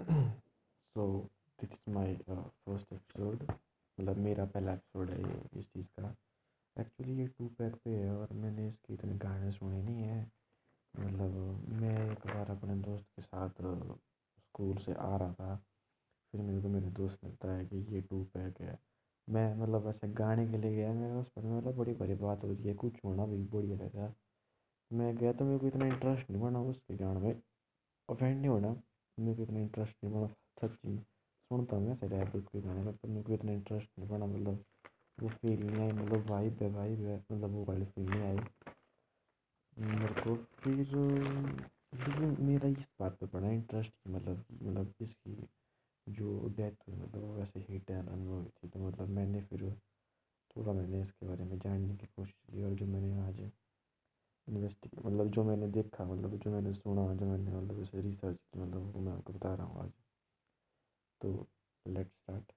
So this is my first episode मतलब मेरा पहला एपिसोड है ये इस चीज़ का एक्चुअली ये टू पैक पे है और मैंने इसके इतने गाने सुने नहीं हैं। मतलब मैं एक बार अपने दोस्त के साथ स्कूल से आ रहा था। फिर मेरे को मेरे दोस्त ने बताया कि ये टू पैक है। मैं मतलब ऐसे गाने के लिए गया। मैं उस पर मतलब बड़ी बड़ी बात हो रही है। कुछ होना भी बढ़िया रहता मैं गया तो मेरे को इतना इंटरेस्ट नहीं बना उसके गाने में। ऑफेंड नहीं होना। मेरे को इतना इंटरेस्ट नहीं बना सच्ची सुनता हूँ मैं रैप के गाने में, पर मेरे को इतना इंटरेस्ट नहीं बना मतलब वो फील नहीं आई मतलब वाइब है वाइब है मतलब वो वाली फील नहीं आई। मेरे को फिर, लेकिन मेरा इस बात पे बड़ा इंटरेस्ट मतलब मतलब इसकी जो डेथ हुई मतलब वैसे हिट एंड रन हुई थी तो मतलब मैंने फिर थोड़ा मैंने इसके बारे में जानने की कोशिश की और जो मैंने आज इन्वेस्टिग मतलब जो मैंने देखा मतलब जो मैंने सुना, जो मैंने मतलब उसे रिसर्च की मतलब आपको बता रहा हूँ आज। तो let's start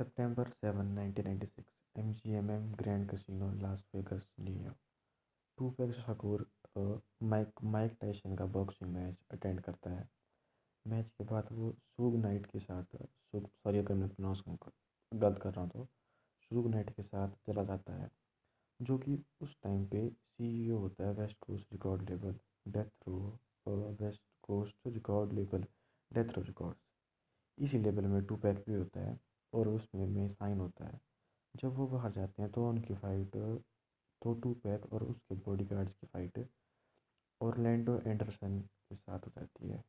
September seven nineteen ninety six M Grand Casino Las Vegas New York to Shakur Mike Mike Tyson का बॉक्सिंग मैच अटेंड करता है। मैच के बाद वो सूग नाइट के साथ सूग सॉरी अगर मैं प्रोनाउंस गलत कर रहा हूँ तो सूग नाइट के साथ चला जाता है जो कि उस टाइम पे सीईओ होता है west coast record label Death Row west coast record label Death Row Records इसी लेबल में टू पैक भी होता है और उसमें में साइन होता है जब वो बाहर जाते हैं तो उनकी फ़ाइट तो टू पैक और उसके बॉडी गार्ड्स की फ़ाइट ऑरलैंडो एंडरसन के साथ हो जाती है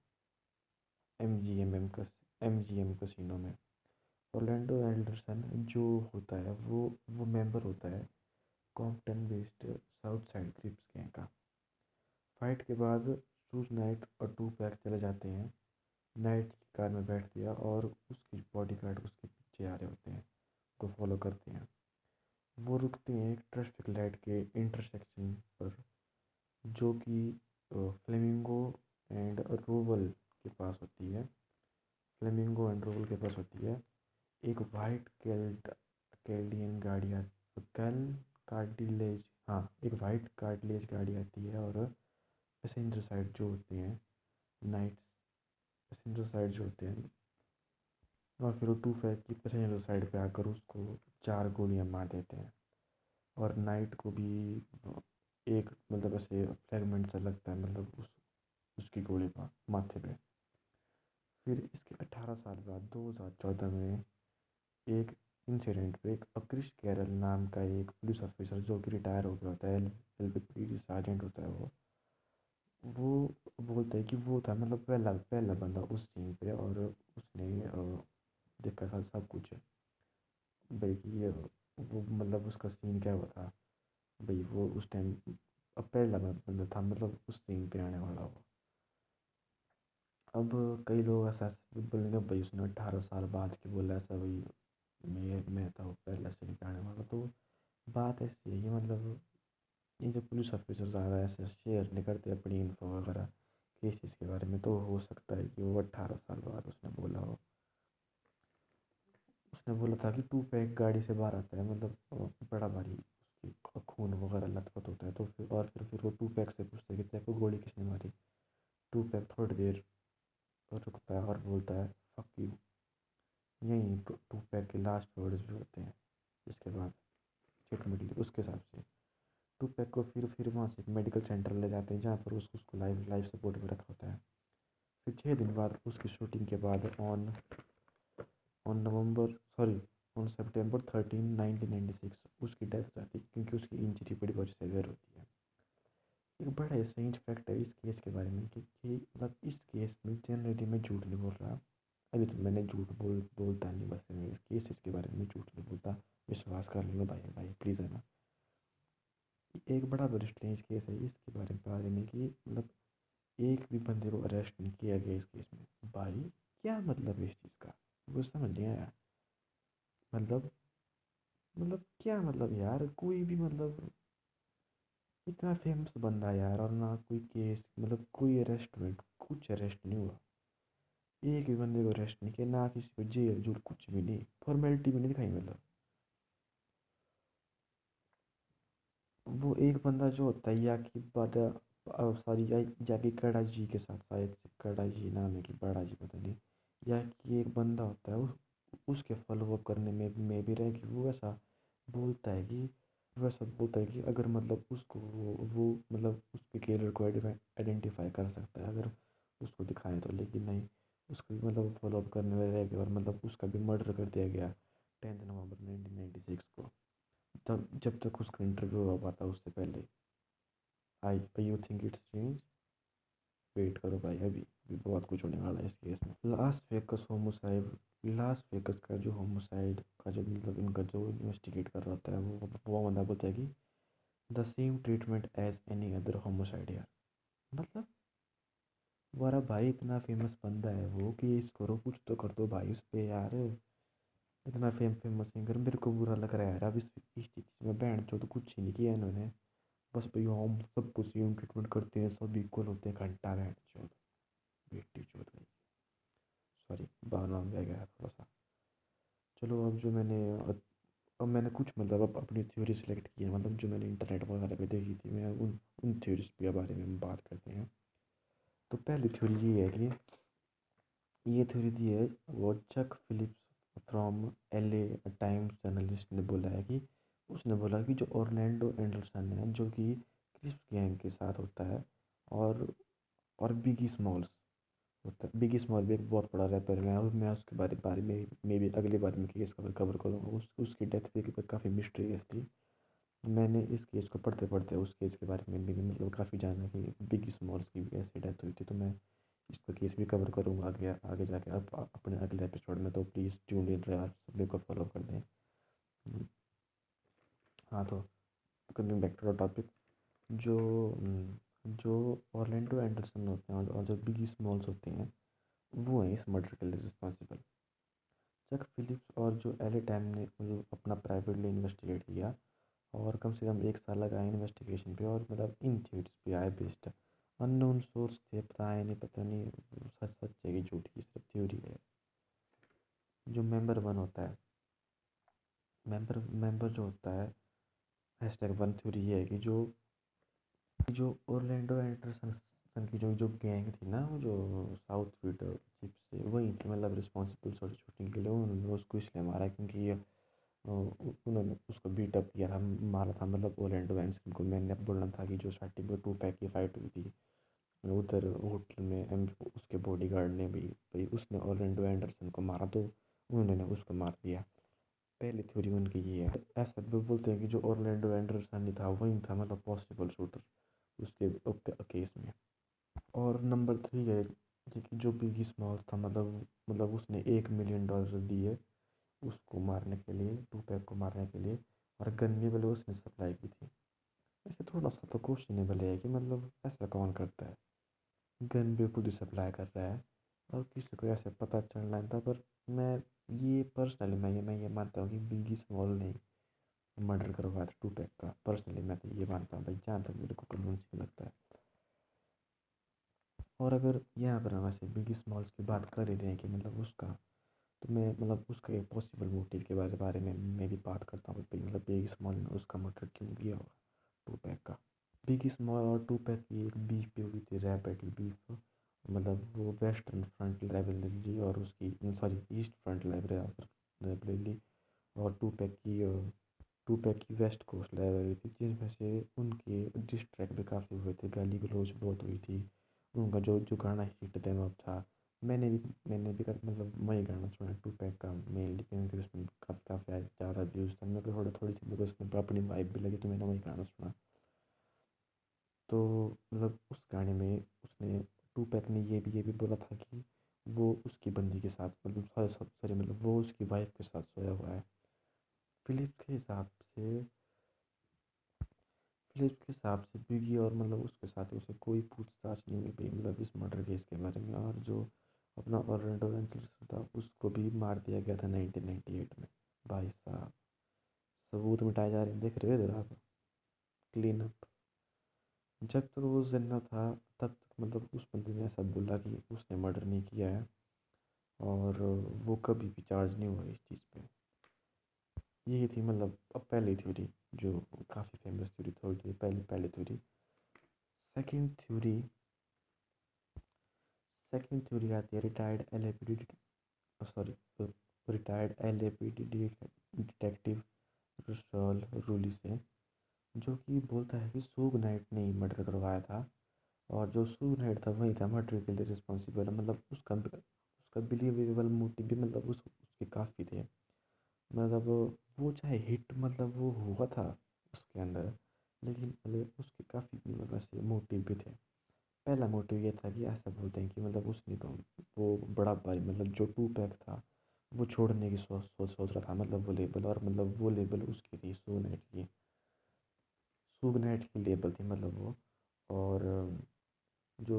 M G M M M G M casino में ऑरलैंडो एंडरसन जो होता है वो वो मेंबर होता है Compton based South Side Crips gang का फाइट के बाद नाइट और टू पैक चले जाते हैं। नाइट की कार में बैठ दिया और उसकी बॉडी गार्ड उसके पीछे आ रहे होते हैं को फॉलो करते हैं। वो रुकते हैं एक ट्रैफ़िक लाइट के इंटरसेक्शन पर, जो कि फ्लेमिंगो एंड रोवल के पास होती है। फ्लेमिंगो एंड रोवल के पास होती है। एक वाइट कैल्ड कैल्डियन गाड़ी आती कैल कार्टिलेज हाँ एक वाइट कार्टिलेज गाड़ी आती है और पैसेंजर साइड जो होते हैं नाइट पैसेंजर साइड जो होते हैं और फिर वो टू फाइव की पैसेंजर साइड पे आकर उसको चार गोलियाँ मार देते हैं और नाइट को भी एक मतलब ऐसे फ्रेगमेंट सा लगता है मतलब उस उसकी गोली माथे पे फिर इसके अठारह साल बाद दो हज़ार चौदह में एक इंसिडेंट पे एक अक्रिश कैरल नाम का एक पुलिस ऑफिसर जो कि रिटायर हो गया होता है एल पी सार्जेंट होता है वो वो बोलता है कि वो था मतलब पहला पहला बंदा उस सीन पे और उसने देखा था सब कुछ। भाई कि वो मतलब उसका सीन क्या हुआ था? भाई वो उस टाइम पहला बंदा था मतलब उस सीन पे आने वाला वो। अब कई लोग ऐसा बोलेंगे भाई उसने अट्ठारह साल बाद की बोला ऐसा, भाई मैं मैं था पहले से आने वाला तो बात ऐसी है कि मतलब ये जो पुलिस ऑफिसर ज़्यादा ऐसे शेयर नहीं करते अपनी इन्फो वगैरह। केसेस के बारे में? तो हो सकता है कि वो अट्ठारह साल बाद उसने बोला हो। उसने बोला था कि टू पैक गाड़ी से बाहर आता है मतलब बड़ा भारी उसकी खून वगैरह लथपथ होता है तो फिर और फिर फिर वो टू पैक से पूछते हैं कि तेरे को गोली किसने मारी? टू पैक थोड़ी देर रुकता है और बोलता है फक यू यहीं टू पैक के लास्ट वर्ड्स भी होते हैं इसके बाद चिट मिडली उसके हिसाब से। टू पैक को फिर फिर वहाँ से मेडिकल सेंटर ले जाते हैं, जहाँ पर उसको उसको लाइफ लाइफ सपोर्ट में रखा होता है। फिर छः दिन बाद उसकी शूटिंग के बाद on on November sorry on September thirteen nineteen ninety six उसकी डेथ हो जाती है क्योंकि उसकी इंजरी बड़ी बहुत सेवियर होती है। एक बड़ा सेंट फैक्ट है इस केस के बारे में कि मतलब इस केस में जनरली मैं झूठ नहीं बोल रहा। अभी तो मैंने झूठ बोल, बोलता नहीं, बस मैं इस केस इसके बारे में झूठ नहीं बोलता। विश्वास कर लो भाई भाई प्लीज़ है ना। एक बड़ा बड़ा स्ट्रेंज केस है इसके बारे में बारे में कि मतलब एक भी बंदे को अरेस्ट नहीं किया गया इस केस में। भाई, क्या मतलब है इस चीज़ का? वो समझ नहीं आया। मतलब मतलब क्या मतलब यार? कोई भी मतलब इतना फ़ेमस बंदा यार और ना कोई केस मतलब कोई अरेस्टमेंट कुछ अरेस्ट नहीं हुआ। एक भी बंदे को अरेस्ट नहीं किया, ना किसी को जेल जूल कुछ भी नहीं फॉर्मेलिटी भी नहीं दिखाई मतलब। वो एक बंदा जो होता है या कि सॉरी या कड़ा जी के साथ शायद कड़ा जी नाम है कि बड़ा जी, पता नहीं। या कि एक बंदा होता है, उस, उसके फॉलो अप करने में में भी रहे कि वो ऐसा बोलता है कि, वैसा बोलता है कि अगर मतलब उसको वो वो मतलब उसके किलर को आइडेंटिफाई कर सकता है, अगर उसको दिखाएँ तो। लेकिन नहीं, उसको मतलब फॉलो अप करने में रह गया और मतलब उसका भी मर्डर कर दिया गया tenth November nineteen ninety six को। तब जब तक उसका इंटरव्यू हो पाता उससे पहले। I I you think it's change wait करो भाई, अभी अभी बहुत कुछ होने वाला है इस केस में। Las Vegas homicide Las Vegas का जो होमोसाइड का जो मतलब इनका जो इन्वेस्टिगेट कर रहा है, वो वो बंदा बोलता है कि the same treatment as any other homicide यार। मतलब? हमारा भाई, इतना फ़ेमस बंदा है वो कि इस करो कुछ तो कर दो भाई उस पर यार। इतना फेम फ़ेमस सिंगर, मेरे को बुरा लग रहा है यार अब इस चीज़ में बैंड चो तो कुछ ही नहीं किया इन्होंने। बस भैया हम सबको सेम ट्रीटमेंट करते हैं, सब इक्वल होते हैं, घंटा बैंड चौथ बेटी भाई सॉरी बहाना हो गया थोड़ा सा। चलो अब जो मैंने, अब मैंने कुछ मतलब अब अपनी थ्योरी सेलेक्ट की है मतलब जो मैंने इंटरनेट वगैरह पे देखी थी, मैं उन उन थ्योरीज के बारे में बात करते हैं। तो पहली थ्योरी ये है कि, ये थ्योरी दी है, वो Chuck Phillips from L A Times journalist ने बोला है कि उसने बोला कि जो ऑर्लैंडो एंडरसन है, जो कि क्रिस्प गैंग के साथ होता है और और बिगी स्मॉल्स होता है। बिगी स्मॉल भी एक बहुत बड़ा रैपर है, और मैं उसके बारे बारे में, मे भी अगले बार में केस कवर कवर करूँगा। उस, उसकी डेथ भी काफ़ी मिस्टीरियस थी मैंने इस केस को पढ़ते पढ़ते उस केस के बारे में भी मतलब काफ़ी जाना कि बिगी स्मॉल्स की भी ऐसी डेथ हुई थी तो मैं इसका केस भी कवर करूँगा आगे आगे जाके। अब अपने अगले एपिसोड में तो प्लीज़ ट्यून इन आप सभी को फॉलो कर दें हाँ तो coming back to the topic जो जो ऑर्लैंडो एंडरसन होते हैं और जो बिग स्मॉल्स होते हैं, वो हैं इस मर्डर के लिए रिस्पॉन्सिबल चक फिलिप्स और जो एल टाइम ने मतलब अपना प्राइवेटली इन्वेस्टिगेट किया और कम से कम एक साल लगा इन्वेस्टिगेशन पे और मतलब इन थ्योरीज पे आए बेस्ड अननोन सोर्स थे, पता है, नहीं, पता नहीं, सच सच है कि झूठ की सिर्फ़ थ्योरी है। जो मेंबर वन होता है मेंबर मेंबर जो होता है हैशटैग वन थ्योरी ये है कि जो जो ओरलैंडो एंडरसन की जो जो गैंग थी ना, वो जो साउथ फीट चिप से, वही थी मतलब रिस्पॉन्सिबल छोटी शूटिंग के लिए, उन्होंने उसको इसलिए मारा क्योंकि ये उन्होंने उसको बीटअप किया था, मारा था मतलब ओरलैंडो एंडरसन को। मैंने बोलना था कि जो स्टार्टिंग में टू पैक की फाइट हुई थी उधर होटल में उसके बॉडी गार्ड ने भी, भाई उसने ओरलैंडो एंडरसन को मारा तो उन्होंने उसको मार दिया। पहली थ्योरी उनकी ये है। ऐसा भी बोलते हैं कि जो ओरलैंडो एंडरसन था, वही था मतलब पॉसिबल शूटर उसके केस में। और नंबर थ्री है कि जो बिगी स्मॉल था मतलब मतलब उसने एक मिलियन डॉलर दिए उसको मारने के लिए टू पैक को मारने के लिए, और गन भी उसने सप्लाई की थी। ऐसे थोड़ा सा तो क्वेश्चनेबल है कि मतलब ऐसा कौन करता है? गन भी खुद ही सप्लाई कर रहा है और किसी को ऐसे पता चल रहा था पर मैं ये पर्सनली मैं ये मैं ये मानता हूँ कि बिगी स्मॉल ने मर्डर करवाया था टू पैक का पर्सनली मैं तो ये मानता हूँ, भाई जहाँ तक मेरे को कन्विंसिंग लगता है। और अगर यहाँ पर हम ऐसे बिगी स्मॉल्स की बात कर ही रहे हैं कि मतलब उसका तो मैं मतलब उसका एक पॉसिबल मोटिव के बारे बारे में मैं भी बात करता हूँ मतलब बिगी स्मॉल ने उसका मर्डर क्यों किया होगा टू पैक का। बिगी स्मॉल और टू पैक की एक बीफ पे हुई थी रैप बैटल बीफ मतलब वो वेस्टर्न फ्रंट लाइब्रेरी और उसकी, सॉरी, ईस्ट फ्रंट लाइब्रेरी और टू पैक की, टू पैक की वेस्ट कोस्ट लाइब्रेरी थी जिसमें से उनके डिस्ट्रैक्ट भी काफ़ी हुए थे, गाली गलोच बहुत हुई थी, उनका जो जो गाना हिट डेम था, मैंने भी मैंने भी मतलब वही गाना सुना टू पैक का मेनली क्योंकि उसमें काफ़ी काफ़ी ज़्यादा व्यूज़ था, मेरे को थोड़ा, थोड़ी सी मेरे को उसमें अपनी वाइब भी लगी तो मैंने वही गाना सुना। तो मतलब उस गाने में उसने टू पैक ने ये भी ये भी बोला था कि वो उसकी बंदी के साथ मतलब सॉरी सॉरी मतलब वो उसकी वाइफ के साथ सोया हुआ है। फिलिप के हिसाब से फिलिप के हिसाब से बिगी और मतलब उसके साथ उसे कोई पूछताछ नहीं हुई भाई मतलब इस मर्डर केस के बारे में और जो अपना ऑर्रेंडो था, उसको भी मार दिया गया था नाइनटीन नाइन्टी एट में। भाई साहब, सबूत मिटाए जा रहे हैं, देख रहे हो इधर आप? क्लीन अप जब तक वो ज़िंदा था, तब तक मतलब उस बंदे ने ऐसा बोला कि उसने मर्डर नहीं किया है और वो कभी भी चार्ज नहीं हुआ इस चीज़ पे। यही थी मतलब अब पहली थ्योरी, जो काफ़ी फ़ेमस थ्योरी थी पहली पहली theory. Second theory second theory आती है retired L A P D sorry retired L A P D detective रूली से। जो कि बोलता है कि सूग नाइट ने ही मर्डर करवाया था। और जो सूग नाइट था, वही था मर्डर के लिए रिस्पॉन्सिबल मतलब उसका उसका बिलीवेबल मोटिव भी मतलब उस, उसके काफ़ी थे। मतलब वो चाहे हिट मतलब वो हुआ था उसके अंदर, लेकिन मतलब उसके काफ़ी मतलब मोटिव भी थे। पहला मोटिव ये था कि ऐसा बोलते हैं कि मतलब उसने तो वो बड़ा भाई मतलब जो टू पैक था, वो छोड़ने की सोच सोच सोच रहा था। मतलब वो लेबल और मतलब वो लेबल उसकी थी सो नाइट की। सूग नाइट की लेबल थी मतलब वो, और, जो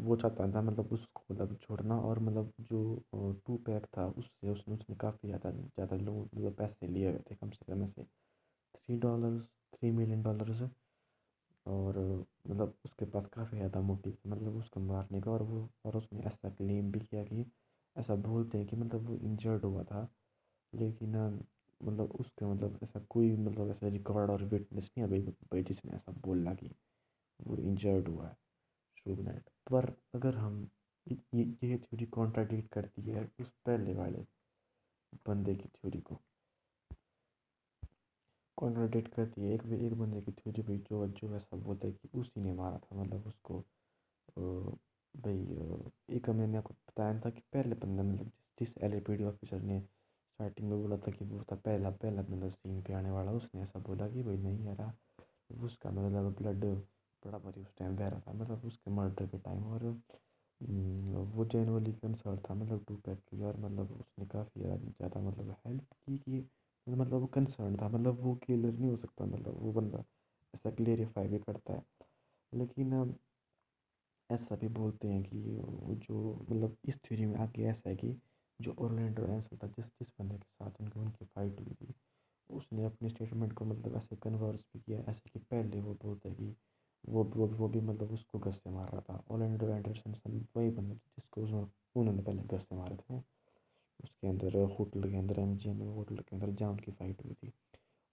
वो चाहता था मतलब उसको मतलब छोड़ना और मतलब जो टू पैक था उससे उसने उसने काफ़ी ज़्यादा ज़्यादा लोग मतलब पैसे लिए हुए थे कम से कम ऐसे three dollars three million dollars और मतलब उसके पास काफ़ी ज़्यादा मोटिव मतलब उसको मारने का और वो, और उसने ऐसा क्लेम भी किया कि ऐसा बोलते हैं कि मतलब वो इंजर्ड हुआ था, लेकिन मतलब उसके मतलब ऐसा कोई मतलब ऐसा रिकॉर्ड और विटनेस नहीं है भाई भाई जिसने ऐसा बोला कि वो इंजर्ड हुआ है, शुभ नाइट पर अगर हम ये ये थ्योरी कॉन्ट्राडिक्ट करती है उस पहले वाले बंदे की थ्योरी को। कॉन्ट्राडिक्ट करती है एक एक बंदे की थ्योरी भाई जो जो ऐसा बोलता है कि उसी ने मारा था मतलब उसको भाई एक मैंने आपको बताया था कि पहले बंदा मतलब जिस एल ऑफिसर ने स्टार्टिंग में बोला था कि वो था पहला पहला मतलब सीन पे आने वाला, उसने ऐसा बोला कि भाई नहीं यार उसका मतलब ब्लड बड़ा भारी उस टाइम बह रहा था मतलब उसके मर्डर के टाइम और वो जेनवली कंसर्न था मतलब टू की और मतलब उसने काफ़ी ज़्यादा मतलब हेल्प की कि मतलब वो कंसर्न था मतलब वो किलर नहीं हो सकता मतलब वो बंदा ऐसा क्लियरिफाई भी करता है। लेकिन ऐसा भी बोलते हैं कि जो मतलब इस थ्योरी में आगे ऐसा है कि जो ओरलैंडो एंसल था जिस जिस बंदे के साथ उनकी उनकी फ़ाइट हुई थी, उसने अपने स्टेटमेंट को मतलब ऐसे कन्वर्स भी किया, ऐसे कि पहले वो बोलता है कि वो वो वो भी मतलब उसको गस से मार रहा था। ओरलैंडो एंडरसन वही बंदा जिसको उन्होंने पहले गस से मारे थे। उसके अंदर, होटल के अंदर एम जी एम होटल के अंदर जहाँ उनकी फ़ाइट हुई थी।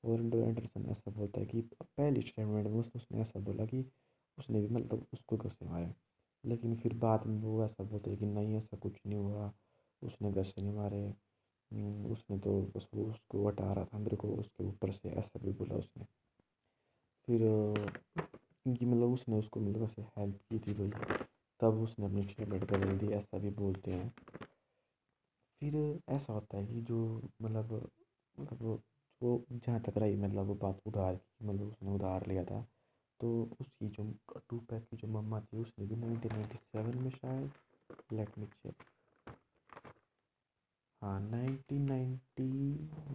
ओरलैंडो एंडरसन ऐसा बोलता है कि पहली स्टेटमेंट में उसने ऐसा बोला कि उसने भी मतलब उसको गस से मारे। लेकिन फिर बाद में वो ऐसा बोलते कि नहीं, ऐसा कुछ नहीं हुआ। उसने गस से नहीं मारे। उसने तो बस वो उसको हटा रहा था मेरे को, उसके ऊपर से ऐसा भी बोला उसने। फिर क्योंकि मतलब उसने उसको मतलब ऐसे हेल्प की थी भाई। तब उसने अपनी स्टेटमेंट बदल दी ऐसा भी बोलते हैं। फिर ऐसा होता है कि जो मतलब मतलब वो जहाँ तक रही मतलब वो बात उधार की मतलब उसने उधार लिया था तो उसकी जो टू पैक की जो मम्मा थी, उसने भी नाइनटीन नाइन्टी सेवन में शायद लेट मी चेक हाँ nineteen ninety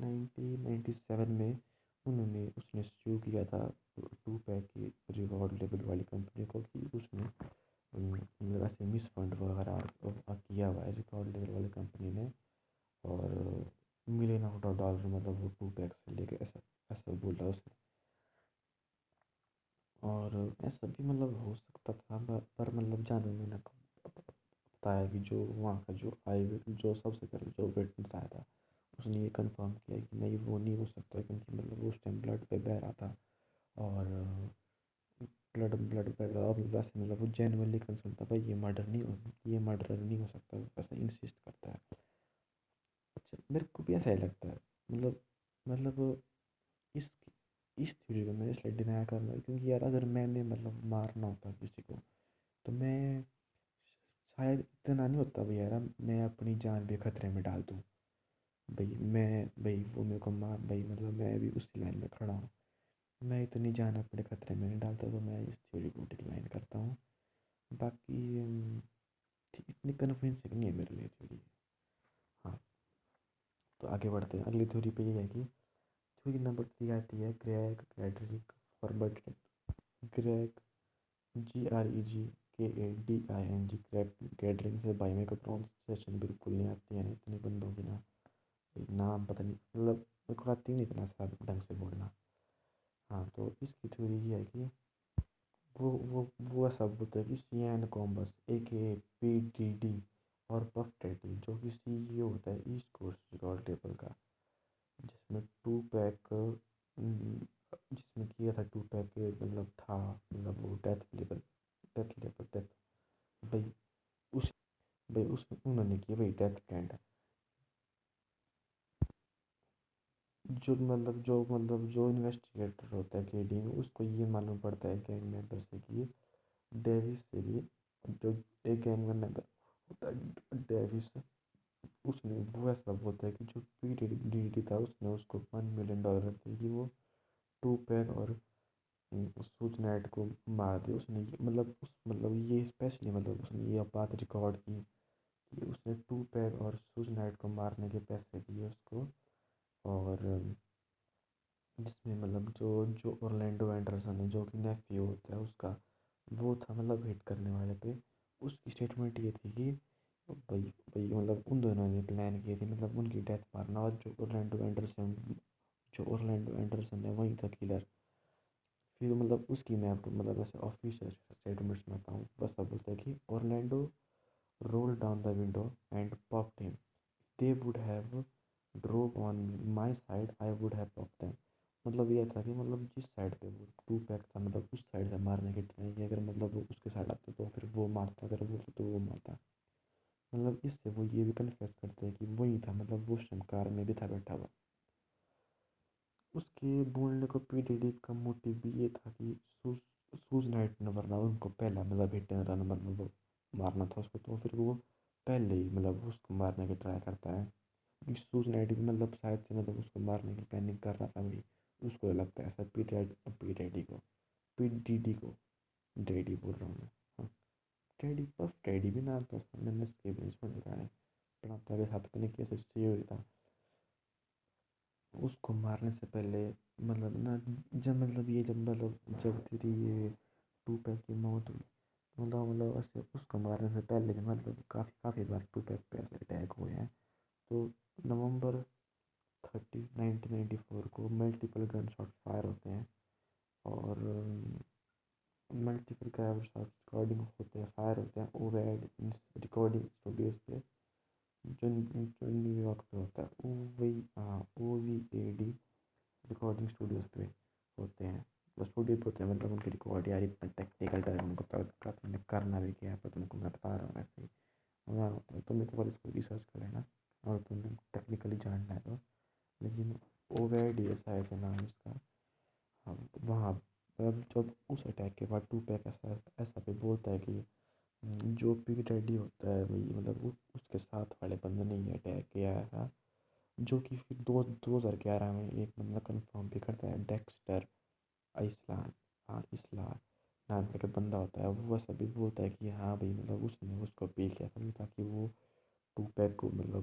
nineteen ninety seven में उन्होंने, उसने शुरू किया था टू पैक की रिकॉर्ड लेबल वाली कंपनी को कि उसने ऐसे मिस फंड वगैरह किया हुआ है रिकॉर्ड लेबल वाली कंपनी ने और मिलियन ऑफ़ डॉलर मतलब वो टू पैक से लेके ऐसा ऐसा बोला उसने। और ऐसा भी मतलब हो सकता था, पर मतलब जाने मैंने बताया कि जो वहाँ का जो आई जो सबसे पहले जो विटनेस आया था, उसने ये कंफर्म किया कि नहीं, वो नहीं हो सकता क्योंकि मतलब उस टाइम ब्लड पे बह रहा था। और ब्लड ब्लड बह रहा और वैसे मतलब वो जेनवनली कंसर्न था, भाई ये मर्डर नहीं हो, ये मर्डर नहीं हो सकता ऐसा इंसिस्ट करता है। अच्छा मेरे को भी ऐसा ही लगता है। मतलब मतलब इस इस थ्योरी को मैं इसलिए डिनाई कर रहा क्योंकि यार अगर मैंने मतलब मारना होता किसी को तो मैं शायद इतना नहीं होता भाई यार, मैं अपनी जान भी खतरे में डाल दूँ। भाई मैं भाई वो मेरे को मार भाई मतलब मैं भी उसी लाइन में खड़ा हूँ। मैं इतनी जान अपने खतरे में नहीं डालता तो मैं इस थ्योरी को डिक्लाइन करता हूँ। बाकी इतनी कन्विंसिंग नहीं है मेरे लिए थ्योरी। हाँ तो आगे बढ़ते हैं। अगली थ्योरी पे ये है कि थ्योरी नंबर थ्री आती है, Greg ग्रेडरिक forward Greg G R E G K A D I N जी गैडरिंग से भाई मेरे को प्रोनाउंसिएशन बिल्कुल नहीं आती है, इतने बंदों के ना नाम पता नहीं मतलब मेरे को आती नहीं इतना सारा ढंग से बोलना। हाँ तो इसकी थ्योरी ये है कि वो वो वो ऐसा बोलता है कि C N Combs A K P Diddy और पफ टेटी जो कि सी ई होता है ईस्ट कोस्ट रिकॉर्ड टेबल का, जिसमें टू पैक जिसमें किया था टू पैक मतलब था मतलब वो डेथ लेवल डेथ लेबर डेथ भाई, उस भाई, उस, उन्होंने किया भाई डेथ कैंड जो मतलब जो मतलब जो इन्वेस्टिगेटर होता है के डी में, उसको ये मालूम पड़ता है गैंग मेंबर से कि डेविस से भी जो एक गैंग का मेंबर होता है डेविस उसने वो ऐसा बोलता है कि जो पी डी डी था उसने उसको वन मिलियन डॉलर दिए कि वो टू पैक और सूज नाइट को मार दिया उसने मतलब उस मतलब ये स्पेशली मतलब उसने ये बात रिकॉर्ड की कि उसने टू पैक और सूज नाइट को मारने के पैसे दिए उसको और जिसमें मतलब जो जो ओरलैंडो एंडरसन है जो कि नेफ्यू होता है उसका वो था मतलब हिट करने वाले पे उसकी स्टेटमेंट ये थी कि भाई भाई मतलब उन दोनों ने प्लान की थी मतलब उनकी डेथ मारना और जो ओरलैंडो एंडरसन जो ओरलैंडो एंडरसन है वही था किलर फिर मतलब उसकी मैं आपको मतलब ऐसे ऑफिशियल स्टेटमेंट सुनाता हूँ। बस अब बोलता है कि Orlando roll down the window and popped him they would have drove on my side I would have pop them मतलब ये था कि मतलब जिस साइड पे वो टू पैक था मतलब उस साइड से मारने की ट्राई अगर मतलब वो उसके साइड आता तो फिर वो मारता, अगर वो तो वो मारता। मतलब इससे वो ये भी कन्फेस करते हैं कि वही था मतलब वो कार में भी था, बैठा हुआ। उसके बोलने को पी डी डी का मोटिव भी ये था कि सूज नाइट ने वरना उनको पहला मतलब हिट नंबर में वो मारना था उसको तो फिर वो पहले ही मतलब उसको मारने की ट्राई करता है। सूजनाइट भी मतलब शायद से मतलब उसको मारने की प्लानिंग कर रहा था भाई उसको लगता है ऐसा पी पी डैडी को पी डी डी को डैडी बोल रहा हूँ मैं हाँ। डैडी पफ डैडी भी नाम था उसका, मैंने इसके भी सुन रहा है पढ़ाता भी था पता नहीं कैसे चाहिए था। उसको मारने से पहले मतलब ना, जब मतलब ये जब मतलब जब तेरी ये टू पैक की मौत हुई मतलब मतलब ऐसे उसको मारने से पहले मतलब काफ़ी काफ़ी बार टू पैक पे ऐसे अटैक हुए हैं। तो November thirty, nineteen ninety four को मल्टीपल गन शॉट फायर होते हैं और मल्टीपल कैब शॉट रिकॉर्डिंग होते हैं फायर होते हैं ओ वेड रिकॉर्डिंग स्टूडियोज़ पे जो न्यूयॉर्क पे होता है ओ वी हाँ O V A D recording studios पे होते हैं वो स्टूडियो पे होते हैं मतलब उनकी रिकॉर्ड यार इतना टेक्निकल टर्म उनको पता तुमने करना भी क्या है पर तुमको मैं बता रहा हूँ ऐसे ही तुम एक बार इसको रिसर्च करें ना और तुम्हें टेक्निकली जानना है तो लेकिन ओ वे डी एस आई ऐसा नाम इसका हाँ वहाँ पर जब उस अटैक के बाद टू पैक ऐसा ऐसा भी बोलता है कि जो पी रेडी होता है वही मतलब उसके साथ वाले बंदे ने ये अटैक किया था जो कि फिर दो दो हज़ार ग्यारह में एक बंदा कंफर्म भी करता है, डेक्स्टर आइसलान हाँ इसलान, नाम का जो बंदा होता है, वो वैसा भी बोलता है कि हाँ भाई मतलब उसने उसको अपील किया था ताकि वो टू पैक को मतलब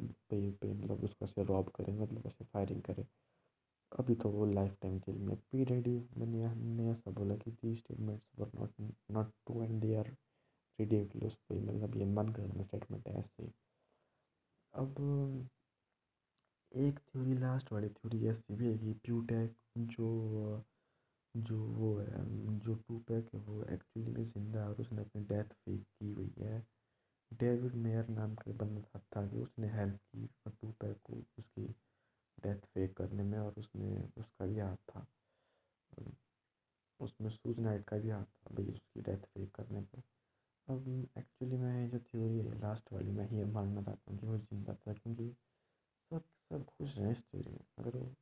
में और उसमें उसका भी हाथ था। उसमें सूज नाइट का भी हाथ था भाई, उसकी डेथ फेक करने पर अब एक्चुअली मैं जो थ्योरी है लास्ट वाली मैं ये मानना चाहता हूँ कि वो ज़िंदा था क्योंकि सब सब खुश हैं इस थ्योरी में अगर वो इस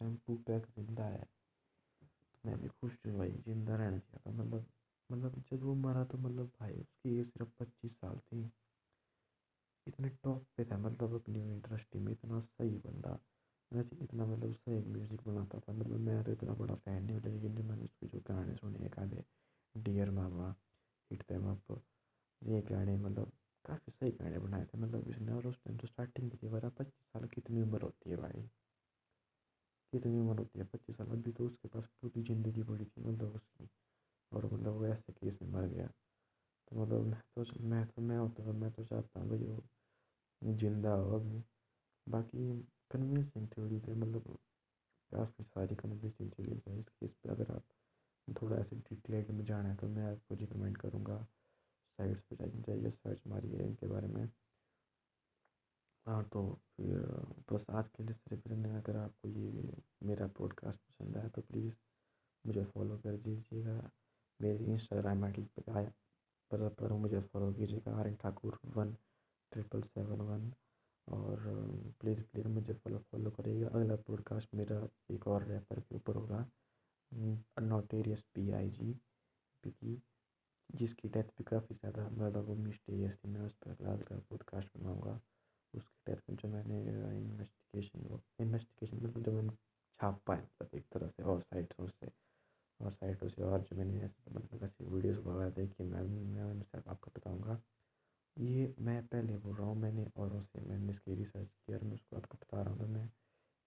टाइम टू पैक ज़िंदा है तो मैं भी खुश हूँ भाई ज़िंदा रहना चाहिए था मतलब मतलब जब वो मरा तो मतलब भाई उसकी एज सिर्फ़ पच्चीस साल थी इतने टॉप पे था मतलब अपनी इंडस्ट्री में इतना सही बंदा वैसे इतना मतलब सही म्यूज़िक बनाता था मतलब मैं तो इतना बड़ा फ़ैन नहीं हूँ लेकिन मैंने उसके जो गाने सुने एक आधे मामा हिट देम अप ये गाने मतलब काफ़ी सही गाने बनाए थे। मतलब इसने और उस टाइम तो स्टार्टिंग की थी बड़ा पच्चीस साल कितनी उम्र होती है भाई? कितनी उम्र होती है पच्चीस साल? अभी तो उसके पास पूरी ज़िंदगी पड़ी थी मतलब उसकी। और मतलब वो ऐसे केस में मर गया। तो मतलब मैं तो मैं तो मैं होता तो मैं तो चाहता हूँ भाई वो ज़िंदा हो अभी बाकी कन्विंसिंग थ्योरी है मतलब काफ़ी सारी कन्विंसिंग थ्योरीज है इस केस पे, अगर आप थोड़ा ऐसे डिटेल में जाना है तो मैं आपको रिकमेंड करूँगा। साइट्स पे जाइए जाइए सर्च मारिए इनके बारे में। हाँ तो फिर, बस आज के लिए सिर्फ़ अगर आपको ये मेरा पॉडकास्ट पसंद आया तो प्लीज़ मुझे फॉलो कर दीजिएगा। मेरी इंस्टाग्राम आई डी पे पर पर मुझे फॉलो कीजिएगा, Aryan Thakur one triple seven one और प्लीज़ प्लीज़ मुझे फॉलो फॉलो करिएगा। अगला पॉडकास्ट मेरा एक और रैपर के ऊपर होगा। Notorious B I G P जिसकी डेथ भी काफ़ी ज़्यादा मतलब मिस्टीरियस थी। मैं उस पर अगला पॉडकास्ट बनाऊँगा। उसकी डेथ में जो मैंने इन्वेस्टिगेशन वो इन्वेस्टिगेशन मतलब जो मैंने छाप पाया मतलब एक तरह से और साइटों से, और साइटों से और जो मैंने मतलब ऐसी वीडियोज़ वगैरह देखी, मैं मैं सिर्फ़ आपको बताऊँगा। ये मैं पहले बोल रहा हूँ, मैंने औरों से, मैंने इसकी रिसर्च किया और मैं उसको आपको बता रहा हूँ तो मैं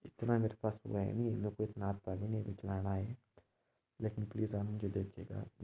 इतना मेरे पास हुआ है नहीं मेरे को इतना आता भी नहीं अभी चलाना है लेकिन प्लीज़ आप